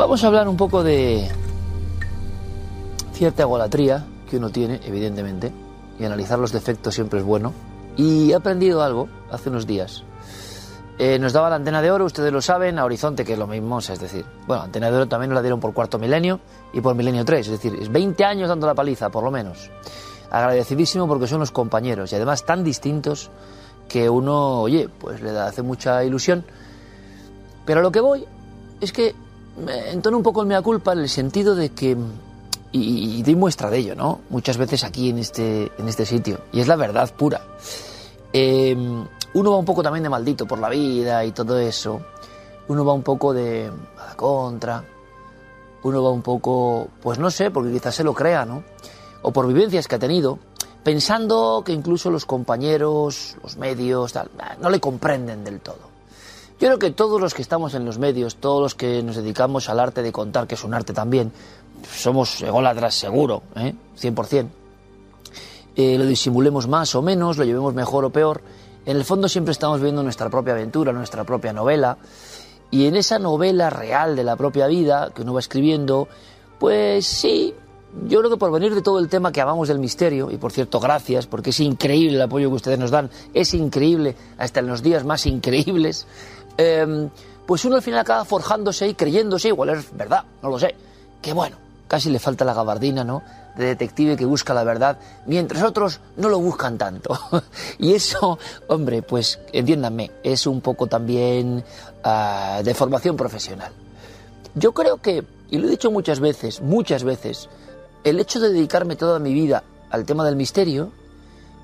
Vamos a hablar un poco de cierta egolatría que uno tiene, evidentemente, y analizar los defectos siempre es bueno. Y he aprendido algo hace unos días. Eh, nos daba la antena de oro, ustedes lo saben, a Horizonte, que es lo mismo, es decir, bueno, antena de oro también nos la dieron por cuarto milenio y por milenio 3, es decir, es 20 años dando la paliza, por lo menos. Agradecidísimo porque son los compañeros y además tan distintos que uno, oye, pues le da, hace mucha ilusión. Pero lo que voy es que entono un poco el mea culpa en el sentido de que, y, doy muestra de ello, ¿no? Muchas veces aquí en este, en este sitio, y es la verdad pura. Eh, uno va un poco también de maldito por la vida y todo eso. Uno va un poco de a la contra. Uno va un poco, pues no sé, porque quizás se lo crea, ¿no? O por vivencias que ha tenido, pensando que incluso los compañeros, los medios, tal, no le comprenden del todo. Yo creo que todos los que estamos en los medios, todos los que nos dedicamos al arte de contar, que es un arte también, somos ególatras seguro, ¿eh? 100%. Eh, lo disimulemos más o menos, lo llevemos mejor o peor. En el fondo siempre estamos viendo nuestra propia aventura, nuestra propia novela. Y en esa novela real de la propia vida que uno va escribiendo, pues sí, yo creo que por venir de todo el tema que hablamos del misterio, y por cierto, gracias, porque es increíble el apoyo que ustedes nos dan, es increíble, hasta en los días más increíbles, eh, pues uno al final acaba forjándose y creyéndose, igual es verdad, no lo sé, que bueno, casi le falta la gabardina, ¿no? De detective que busca la verdad, mientras otros no lo buscan tanto. y eso, hombre, pues entiéndanme, es un poco también uh, de formación profesional. Yo creo que, y lo he dicho muchas veces, muchas veces, el hecho de dedicarme toda mi vida al tema del misterio,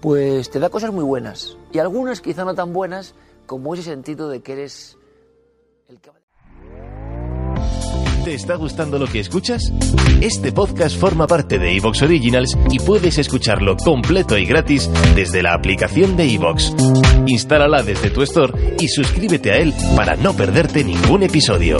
pues te da cosas muy buenas. Y algunas quizá no tan buenas, como ese sentido de que eres el que... ¿Te está gustando lo que escuchas? Este podcast forma parte de Evox Originals y puedes escucharlo completo y gratis desde la aplicación de Evox. Instálala desde tu store y suscríbete a él para no perderte ningún episodio.